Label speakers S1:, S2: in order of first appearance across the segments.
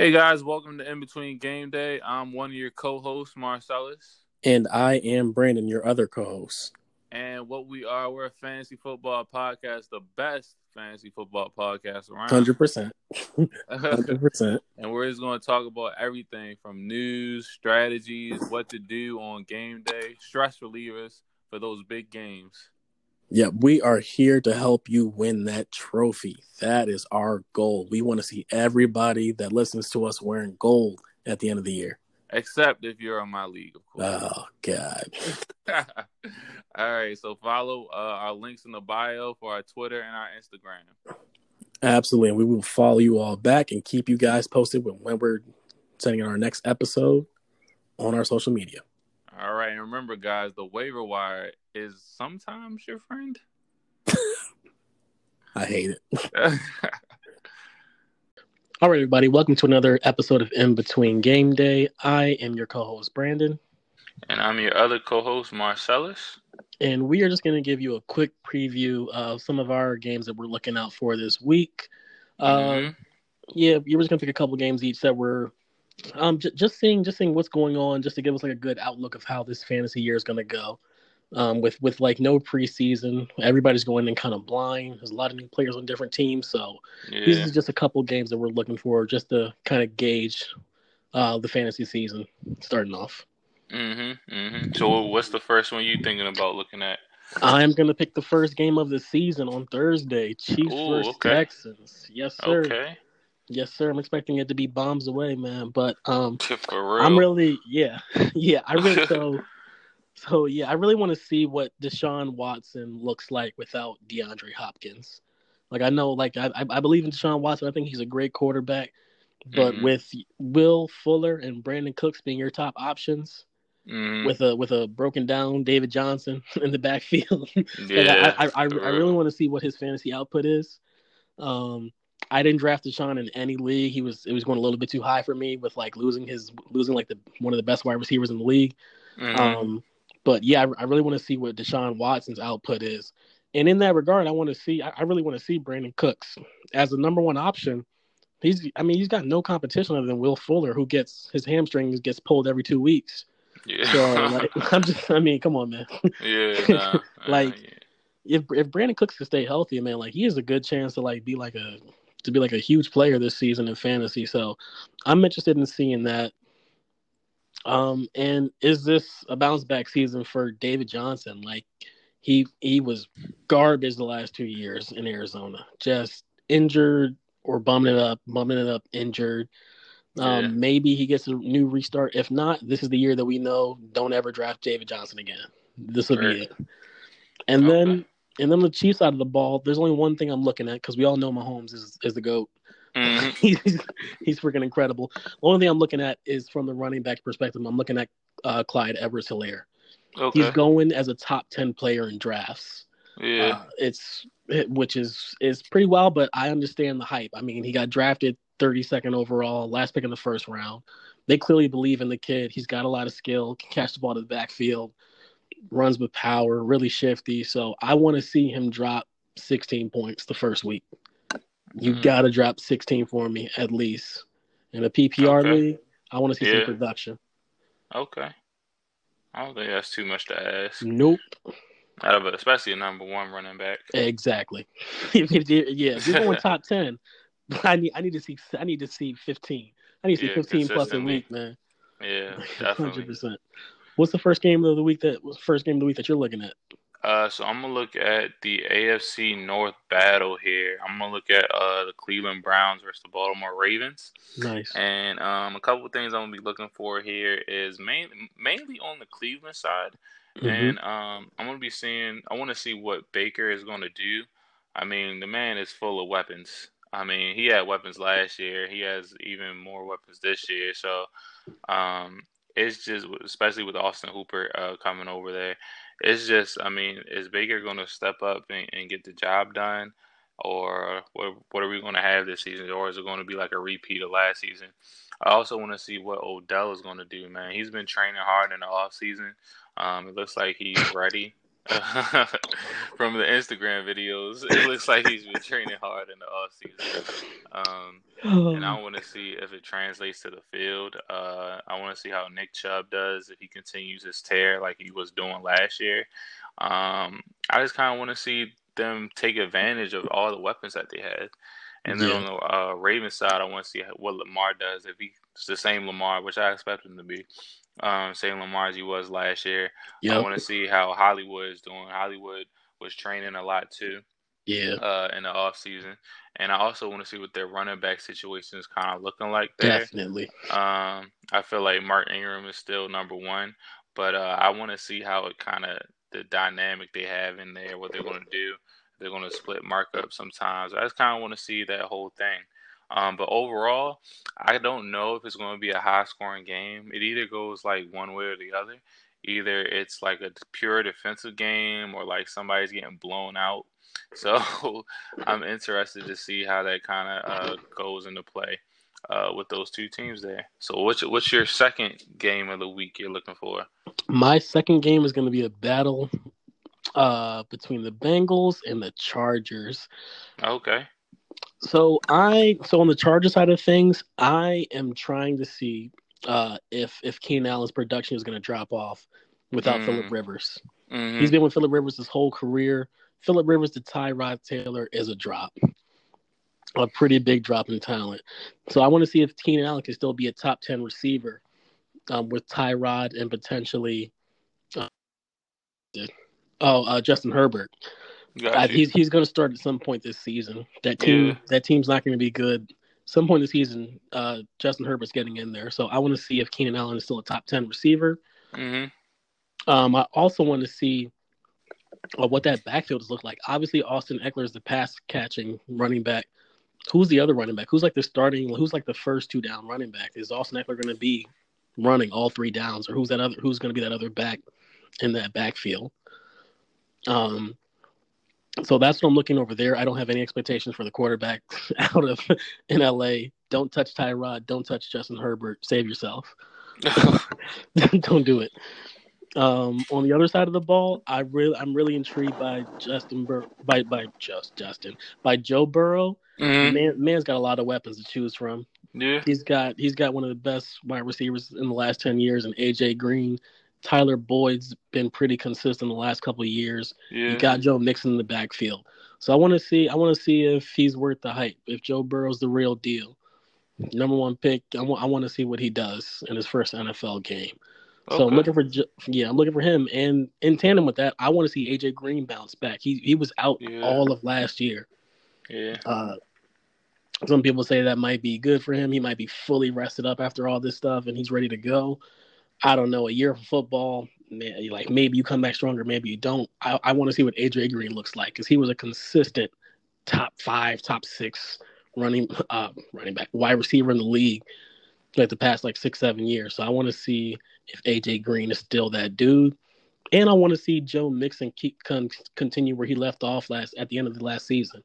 S1: Hey guys, welcome to In Between Game Day. I'm one of your co-hosts, Marcellus.
S2: And I am Brandon, your other co-host.
S1: And what we are, we're a fantasy football podcast, the best fantasy football podcast around.
S2: Hundred percent. Hundred percent.
S1: And we're just going to talk about everything from news, strategies, what to do on game day, stress relievers for those big games.
S2: Yeah, we are here to help you win that trophy. That is our goal. We want to see everybody that listens to us wearing gold at the end of the year.
S1: Except if you're on my league, of course.
S2: Oh God.
S1: All right, so follow uh, our links in the bio for our Twitter and our Instagram.
S2: Absolutely, and we will follow you all back and keep you guys posted when, when we're sending our next episode on our social media.
S1: All right, and remember, guys, the waiver wire is sometimes your friend.
S2: I hate it. All right, everybody, welcome to another episode of In Between Game Day. I am your co host, Brandon.
S1: And I'm your other co host, Marcellus.
S2: And we are just going to give you a quick preview of some of our games that we're looking out for this week. Mm-hmm. Um, yeah, you're just going to pick a couple games each that we're um, j- just seeing, just seeing what's going on, just to give us like a good outlook of how this fantasy year is going to go. Um, with with like no preseason, everybody's going in kind of blind. There's a lot of new players on different teams, so yeah. these are just a couple games that we're looking for, just to kind of gauge uh, the fantasy season starting off.
S1: Mm-hmm, mm-hmm. So, what's the first one you thinking about looking at?
S2: I'm gonna pick the first game of the season on Thursday. Chiefs Ooh, versus okay. Texans. Yes, sir. Okay. Yes, sir. I'm expecting it to be bombs away, man. But um, I'm really, yeah, yeah. I really so, so yeah. I really want to see what Deshaun Watson looks like without DeAndre Hopkins. Like I know, like I, I believe in Deshaun Watson. I think he's a great quarterback. But mm-hmm. with Will Fuller and Brandin Cooks being your top options, mm. with a with a broken down David Johnson in the backfield. yeah, I, I, I, I, really want to see what his fantasy output is. Um, I didn't draft Deshaun in any league. He was it was going a little bit too high for me with like losing his losing like the one of the best wide receivers in the league. Mm-hmm. Um, but yeah, I, I really want to see what Deshaun Watson's output is. And in that regard, I want to see I, I really want to see Brandin Cooks as the number one option. He's I mean he's got no competition other than Will Fuller, who gets his hamstrings gets pulled every two weeks. Yeah. So like, I'm just, I mean, come on, man.
S1: Yeah. Nah,
S2: like, uh, yeah. if if Brandin Cooks can stay healthy, man, like he has a good chance to like be like a to be like a huge player this season in fantasy. So I'm interested in seeing that. Um, and is this a bounce back season for David Johnson? Like he he was garbage the last two years in Arizona, just injured or bumming it up, bumming it up, injured. Um, yeah. Maybe he gets a new restart. If not, this is the year that we know don't ever draft David Johnson again. This will right. be it. And okay. then, and then the Chiefs side of the ball, there's only one thing I'm looking at because we all know Mahomes is is the goat. Mm-hmm. he's he's freaking incredible. The only thing I'm looking at is from the running back perspective. I'm looking at uh, Clyde Edwards-Helaire. Okay. He's going as a top ten player in drafts.
S1: Yeah, uh,
S2: it's which is is pretty well, but I understand the hype. I mean, he got drafted 32nd overall, last pick in the first round. They clearly believe in the kid. He's got a lot of skill, can catch the ball to the backfield, runs with power, really shifty. So I want to see him drop 16 points the first week. You mm. got to drop 16 for me at least. In a PPR okay. league, I want to see yeah. some production.
S1: Okay. I don't think that's too much to ask.
S2: Nope.
S1: Out of it, especially a number one running back.
S2: Exactly. yeah, if you're going top 10, I need I need to see I need to see fifteen. I need to see yeah, fifteen plus a week, man.
S1: Yeah, definitely. 100%.
S2: What's the first game of the week that was first game of the week that you're looking at?
S1: Uh, so I'm gonna look at the AFC North battle here. I'm gonna look at uh the Cleveland Browns versus the Baltimore Ravens.
S2: Nice.
S1: And um, a couple of things I'm gonna be looking for here is main, mainly on the Cleveland side, mm-hmm. and um, I'm gonna be seeing. I want to see what Baker is gonna do. I mean, the man is full of weapons. I mean, he had weapons last year. He has even more weapons this year. So um, it's just, especially with Austin Hooper uh, coming over there, it's just, I mean, is Baker going to step up and, and, get the job done? Or what, what are we going to have this season? Or is it going to be like a repeat of last season? I also want to see what Odell is going to do, man. He's been training hard in the off season. Um, it looks like he's ready. from the Instagram videos, it looks like he's been training hard in the off season. Um, and I want to see if it translates to the field. Uh, I want to see how Nick Chubb does if he continues his tear like he was doing last year. Um, I just kind of want to see them take advantage of all the weapons that they had. And then yeah. on the uh, Ravens side, I want to see what Lamar does if he's the same Lamar, which I expect him to be um, same Lamar as he was last year. Yep. I want to see how Hollywood is doing. Hollywood was training a lot too.
S2: Yeah.
S1: Uh, in the off season, and I also want to see what their running back situation is kind of looking like there.
S2: Definitely.
S1: Um, I feel like Mark Ingram is still number one, but uh, I want to see how it kind of the dynamic they have in there, what they're going to do. They're going to split markup sometimes. I just kind of want to see that whole thing. Um, but overall, I don't know if it's going to be a high scoring game. It either goes like one way or the other. Either it's like a pure defensive game or like somebody's getting blown out. So I'm interested to see how that kind of uh, goes into play uh, with those two teams there. So what's what's your second game of the week you're looking for?
S2: My second game is going to be a battle uh, between the Bengals and the Chargers.
S1: Okay.
S2: So I so on the Charger side of things, I am trying to see uh, if if Keenan Allen's production is going to drop off without mm. Philip Rivers. Mm-hmm. He's been with Philip Rivers his whole career. Philip Rivers to Tyrod Taylor is a drop, a pretty big drop in talent. So I want to see if Keenan Allen can still be a top ten receiver um, with Tyrod and potentially. Uh, oh, uh, Justin Herbert. Uh, he's he's going to start at some point this season. That team yeah. that team's not going to be good. Some point this season, uh, Justin Herbert's getting in there. So I want to see if Keenan Allen is still a top ten receiver.
S1: Mm-hmm.
S2: Um, I also want to see uh, what that backfield does look like. Obviously, Austin Ekeler is the pass catching running back. Who's the other running back? Who's like the starting? Who's like the first two down running back? Is Austin Ekeler going to be running all three downs, or who's that other? Who's going to be that other back in that backfield? Um, so that's what I'm looking over there. I don't have any expectations for the quarterback out of in LA. Don't touch Tyrod. Don't touch Justin Herbert. Save yourself. don't do it. Um, on the other side of the ball, I really, I'm really intrigued by Justin Bur- by by just Justin by Joe Burrow. Mm-hmm. Man, man's got a lot of weapons to choose from.
S1: Yeah,
S2: he's got he's got one of the best wide receivers in the last ten years, and AJ Green. Tyler Boyd's been pretty consistent the last couple years. Yeah. You got Joe Mixon in the backfield. So I want to see I want to see if he's worth the hype. If Joe Burrow's the real deal. Number one pick. I want I want to see what he does in his first NFL game. Okay. So I'm looking for yeah, I'm looking for him and in tandem with that, I want to see AJ Green bounce back. He he was out yeah. all of last year.
S1: Yeah.
S2: Uh, some people say that might be good for him. He might be fully rested up after all this stuff and he's ready to go. I don't know, a year of football, like maybe you come back stronger, maybe you don't. I, I want to see what AJ Green looks like because he was a consistent top five, top six running uh, running back, wide receiver in the league like the past like six, seven years. So I want to see if AJ Green is still that dude. And I want to see Joe Mixon keep con- continue where he left off last at the end of the last season.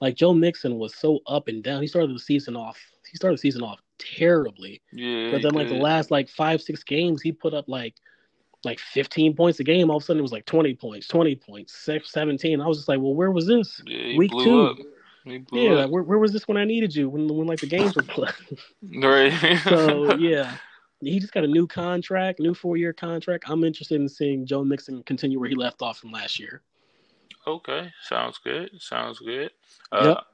S2: Like Joe Mixon was so up and down. He started the season off. He started the season off terribly.
S1: Yeah.
S2: But then like the last like five six games, he put up like like 15 points a game. All of a sudden it was like 20 points, 20 points, six, 17. I was just like, well, where was this?
S1: Yeah, Week two.
S2: Yeah, where, where was this when I needed you? When when like the games were played.
S1: right.
S2: so yeah. He just got a new contract, new four year contract. I'm interested in seeing Joe Mixon continue where he left off from last year.
S1: Okay, sounds good. Sounds good. Uh, yep.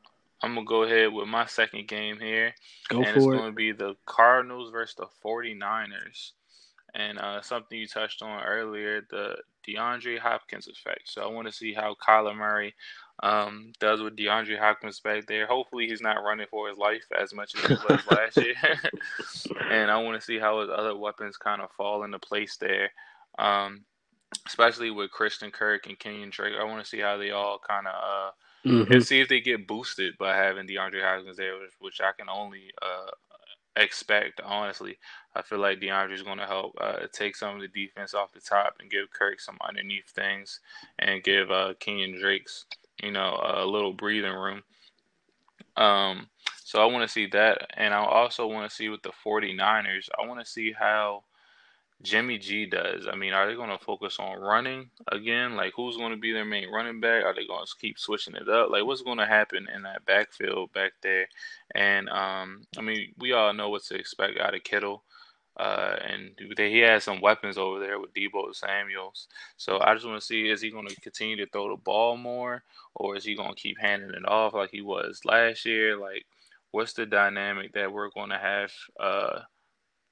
S1: I'm gonna go ahead with my second game here,
S2: go
S1: and
S2: it's
S1: it. going to be the Cardinals versus the 49ers. And uh, something you touched on earlier, the DeAndre Hopkins effect. So I want to see how Kyler Murray um, does with DeAndre Hopkins back there. Hopefully, he's not running for his life as much as he was last year. and I want to see how his other weapons kind of fall into place there. Um, especially with Christian Kirk and Kenyon Drake. I want to see how they all kind of uh, mm-hmm. and see if they get boosted by having DeAndre Hopkins there, which, I can only uh, expect. Honestly, I feel like DeAndre is going to help uh, take some of the defense off the top and give Kirk some underneath things, and give uh, Kenyon Drake's you know a little breathing room. Um, so I want to see that, and I also want to see with the 49ers. I want to see how Jimmy G does. I mean, are they going to focus on running again? Like, who's going to be their main running back? Are they going to keep switching it up? Like, what's going to happen in that backfield back there? And um, I mean, we all know what to expect out of Kittle. Uh, and he has some weapons over there with Deebo Samuels. So I just want to see is he going to continue to throw the ball more, or is he going to keep handing it off like he was last year? Like, what's the dynamic that we're going to have uh,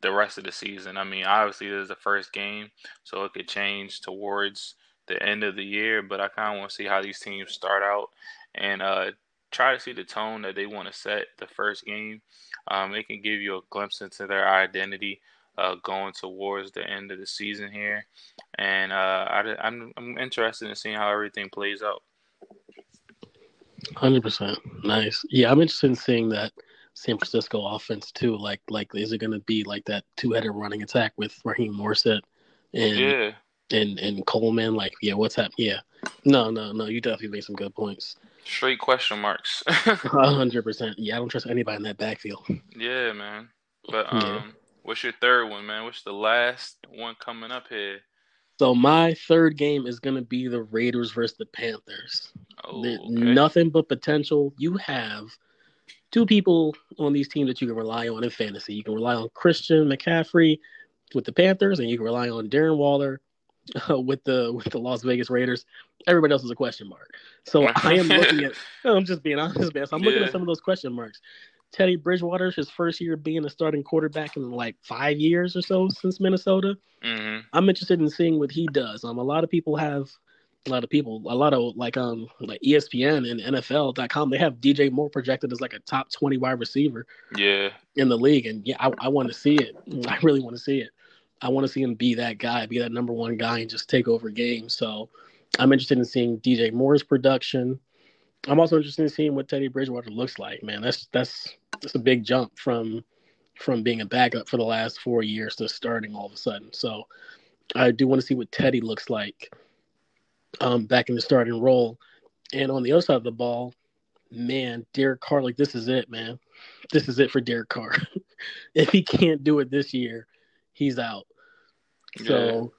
S1: the rest of the season? I mean, obviously this is the first game, so it could change towards the end of the year. But I kind of want to see how these teams start out and uh, try to see the tone that they want to set the first game. Um, it can give you a glimpse into their identity uh, going towards the end of the season here, and uh, I, I'm I'm interested in seeing how everything plays out.
S2: Hundred percent, nice. Yeah, I'm interested in seeing that San Francisco offense too. Like, like is it going to be like that two-headed running attack with Raheem Mostert and yeah. and and Coleman? Like, yeah, what's happening? Yeah, no, no, no. You definitely made some good points.
S1: Straight question marks.
S2: hundred percent. Yeah, I don't trust anybody in that backfield.
S1: Yeah, man. But um, yeah. What's your third one, man? What's the last one coming up here?
S2: So my third game is gonna be the Raiders versus the Panthers. Oh, okay. Nothing but potential. You have two people on these teams that you can rely on in fantasy. You can rely on Christian McCaffrey with the Panthers, and you can rely on Darren Waller uh, with the with the Las Vegas Raiders. Everybody else is a question mark. So I am looking at. I'm just being honest, man. So I'm looking yeah. at some of those question marks. Teddy Bridgewater, his first year being a starting quarterback in like five years or so since Minnesota. Mm-hmm. I'm interested in seeing what he does. Um, a lot of people have, a lot of people, a lot of like um like ESPN and NFL.com, they have DJ Moore projected as like a top 20 wide receiver.
S1: Yeah.
S2: In the league, and yeah, I, I want to see it. I really want to see it. I want to see him be that guy, be that number one guy, and just take over games. So I'm interested in seeing DJ Moore's production. I'm also interested in seeing what Teddy Bridgewater looks like. Man, that's that's that's a big jump from from being a backup for the last four years to starting all of a sudden. So I do want to see what Teddy looks like um, back in the starting role. And on the other side of the ball, man, Derek Carr, like this is it, man. This is it for Derek Carr. if he can't do it this year, he's out. So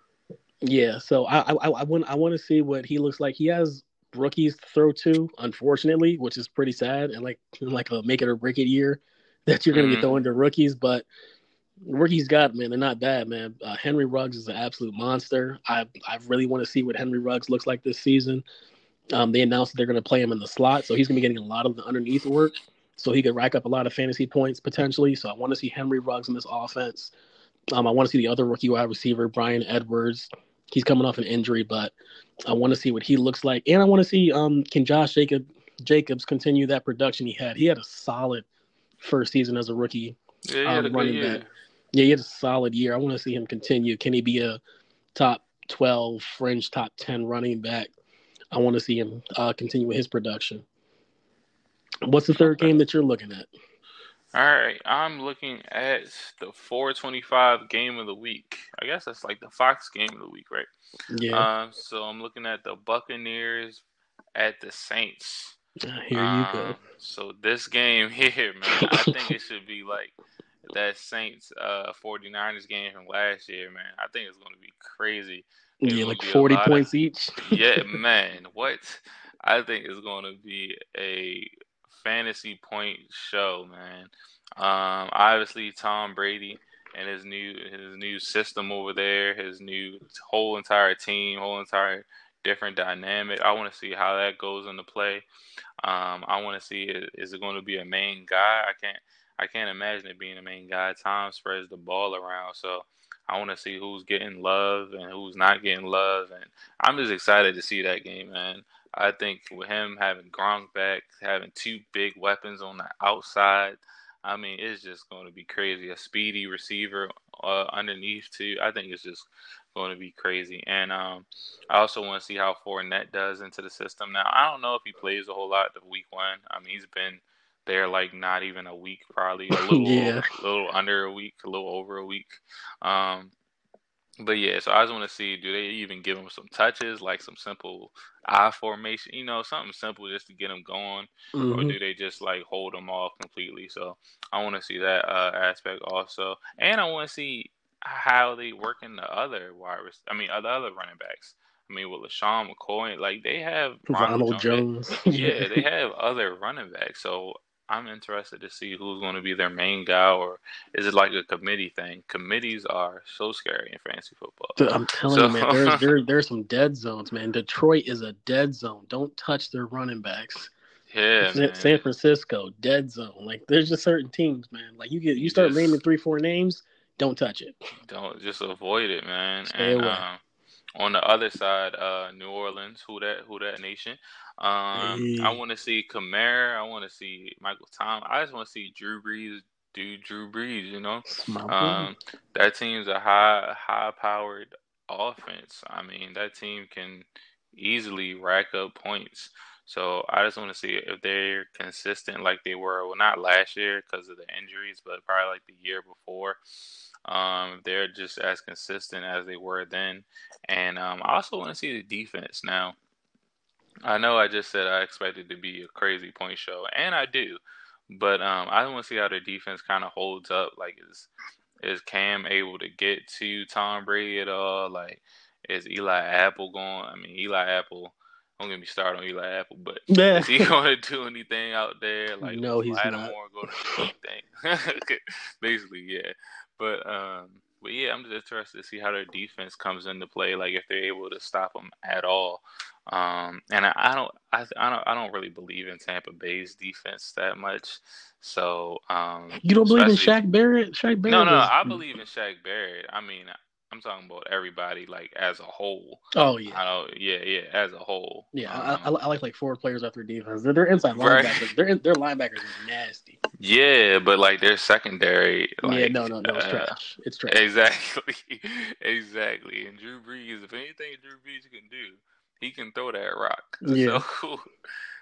S2: yeah, so I I, I want I want to see what he looks like. He has rookies to throw to, unfortunately, which is pretty sad and like like a make it or break it year that you're gonna mm-hmm. be throwing to rookies. But rookies got man, they're not bad, man. Uh, Henry Ruggs is an absolute monster. I I really want to see what Henry Ruggs looks like this season. Um, they announced that they're gonna play him in the slot, so he's gonna be getting a lot of the underneath work, so he could rack up a lot of fantasy points potentially. So I want to see Henry Ruggs in this offense. Um, I want to see the other rookie wide receiver, Bryan Edwards. He's coming off an injury, but I want to see what he looks like, and I want to see um can Josh Jacob Jacobs continue that production he had. He had a solid first season as a rookie
S1: yeah, um, running back.
S2: Yeah, he had a solid year. I want to see him continue. Can he be a top twelve, fringe top ten running back? I want to see him uh, continue with his production. What's the third game that you're looking at?
S1: All right, I'm looking at the 425 game of the week. I guess that's like the Fox game of the week, right? Yeah. Um, so I'm looking at the Buccaneers at the Saints.
S2: Ah, here um, you go. Um,
S1: so this game here, man, I think it should be like that Saints uh 49ers game from last year, man. I think it's going to be crazy.
S2: It's yeah, like 40 points
S1: of,
S2: each.
S1: yeah, man. What? I think it's going to be a fantasy point show, man. Um, obviously Tom Brady and his new his new system over there, his new whole entire team, whole entire different dynamic. I want to see how that goes into play. Um, I want to see is it going to be a main guy? I can't I can't imagine it being the main guy. Tom spreads the ball around, so I want to see who's getting love and who's not getting love, and I'm just excited to see that game, man. I think with him having Gronk back, having two big weapons on the outside, I mean, it's just going to be crazy. A speedy receiver uh, underneath too. I think it's just going to be crazy. And um, I also want to see how Fournette does into the system. Now, I don't know if he plays a whole lot the week one. I mean, he's been there like not even a week, probably a little, yeah. a little under a week, a little over a week. Um, but yeah, so I just want to see do they even give him some touches, like some simple I formation, you know, something simple just to get him going, mm-hmm. or do they just like hold him off completely? So I want to see that uh, aspect also, and I want to see how they working the other wide. I mean, other other running backs. I mean, with LeSean McCoy, like they have
S2: Ronald, Jones.
S1: yeah, they have other running backs. So I'm interested to see who's going to be their main guy, or is it like a committee thing? Committees are so scary in fantasy football.
S2: I'm telling so... you, man, there's there, there's some dead zones, man. Detroit is a dead zone. Don't touch their running backs.
S1: Yeah,
S2: San, San Francisco, dead zone. Like there's just certain teams, man. Like you get you start naming three, four names, don't touch it.
S1: Don't just avoid it, man. Stay and, away. Um, on the other side, uh, New Orleans, who that who that nation. Um, hey. I want to see Kamara. I want to see Michael Tom. I just want to see Drew Brees do Drew Brees. You know, um, that team's a high high powered offense. I mean, that team can easily rack up points. So I just want to see if they're consistent like they were. Well, not last year because of the injuries, but probably like the year before. Um, they're just as consistent as they were then. And um, I also want to see the defense now. I know I just said I expected to be a crazy point show, and I do. But um, I want to see how the defense kind of holds up. Like, is is Cam able to get to Tom Brady at all? Like, is Eli Apple going? I mean, Eli Apple. Don't get me started on Eli Apple, but yeah. is he going to do anything out there? Like,
S2: no, he's
S1: not. Go to anything? Basically, yeah. But um, but yeah, I'm just interested to see how their defense comes into play. Like if they're able to stop them at all. Um, and I, I don't, I, I don't, I don't really believe in Tampa Bay's defense that much. So um,
S2: you don't believe in Shaq Barrett? Shaq Barrett?
S1: No, no, I believe in Shaq Barrett. I mean, I'm talking about everybody like as a whole.
S2: Oh yeah.
S1: I know, yeah, yeah, as a whole.
S2: Yeah, um, I, I, like like forward players after defense. They're, they're inside right. linebackers. Their their linebackers are nasty.
S1: Yeah, but like their secondary. Like,
S2: yeah, no, no, no, it's uh, trash. It's trash.
S1: Exactly, exactly. And Drew Brees, if anything Drew Brees can do, he can throw that rock. Yeah. So,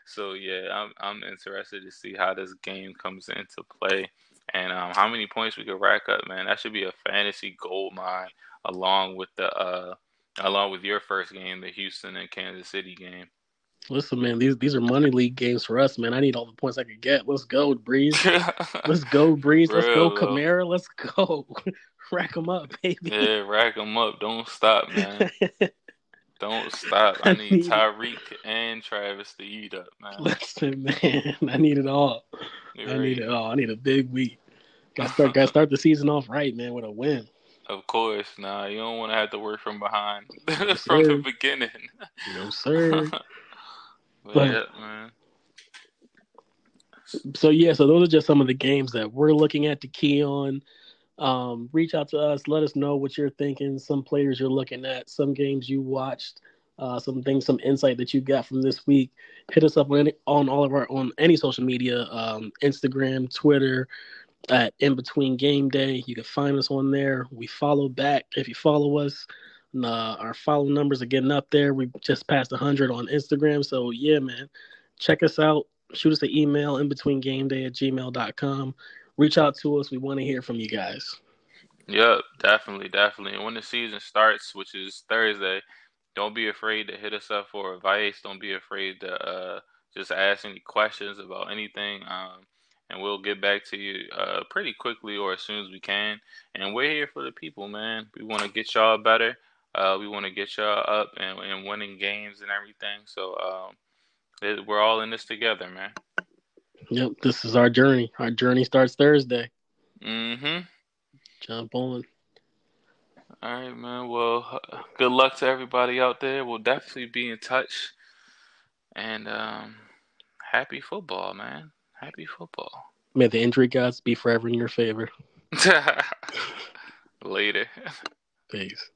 S1: so yeah, I'm I'm interested to see how this game comes into play and um, how many points we could rack up, man. That should be a fantasy gold mine along with the uh, along with your first game, the Houston and Kansas City game.
S2: Listen, man, these these are money league games for us, man. I need all the points I could get. Let's go, Brees. Let's go, Brees. Let's go, Kamara. Let's go. rack them up, baby.
S1: Yeah, rack them up. Don't stop, man. Don't stop. I need Tyreek and Travis to eat up, man.
S2: Listen, man, I need it all. You're I need it all. I need a big week. Got start. Got start the season off right, man, with a win.
S1: Of course, nah. You don't want to have to work from behind from the beginning.
S2: No sir.
S1: but, but yeah, man.
S2: So yeah, so those are just some of the games that we're looking at to key on. Um, reach out to us. Let us know what you're thinking. Some players you're looking at. Some games you watched. Uh, some things, some insight that you got from this week. Hit us up on, any, on all of our on any social media, um, Instagram, Twitter, at In Between Game Day. You can find us on there. We follow back if you follow us. Uh, our follow numbers are getting up there. We just passed 100 on Instagram. So, yeah, man, check us out. Shoot us an email in between game day at gmail.com. Reach out to us. We want to hear from you guys.
S1: Yep, definitely, definitely. And when the season starts, which is Thursday, don't be afraid to hit us up for advice. Don't be afraid to uh, just ask any questions about anything. Um, and we'll get back to you uh, pretty quickly or as soon as we can. And we're here for the people, man. We want to get y'all better. Uh, we want to get y'all up and, and, winning games and everything. So um, it, we're all in this together, man.
S2: Yep, this is our journey. Our journey starts Thursday.
S1: Mm-hmm.
S2: Jump on.
S1: All right, man. Well, good luck to everybody out there. We'll definitely be in touch. And um, happy football, man. Happy football.
S2: May the injury gods be forever in your favor.
S1: Later.
S2: Peace.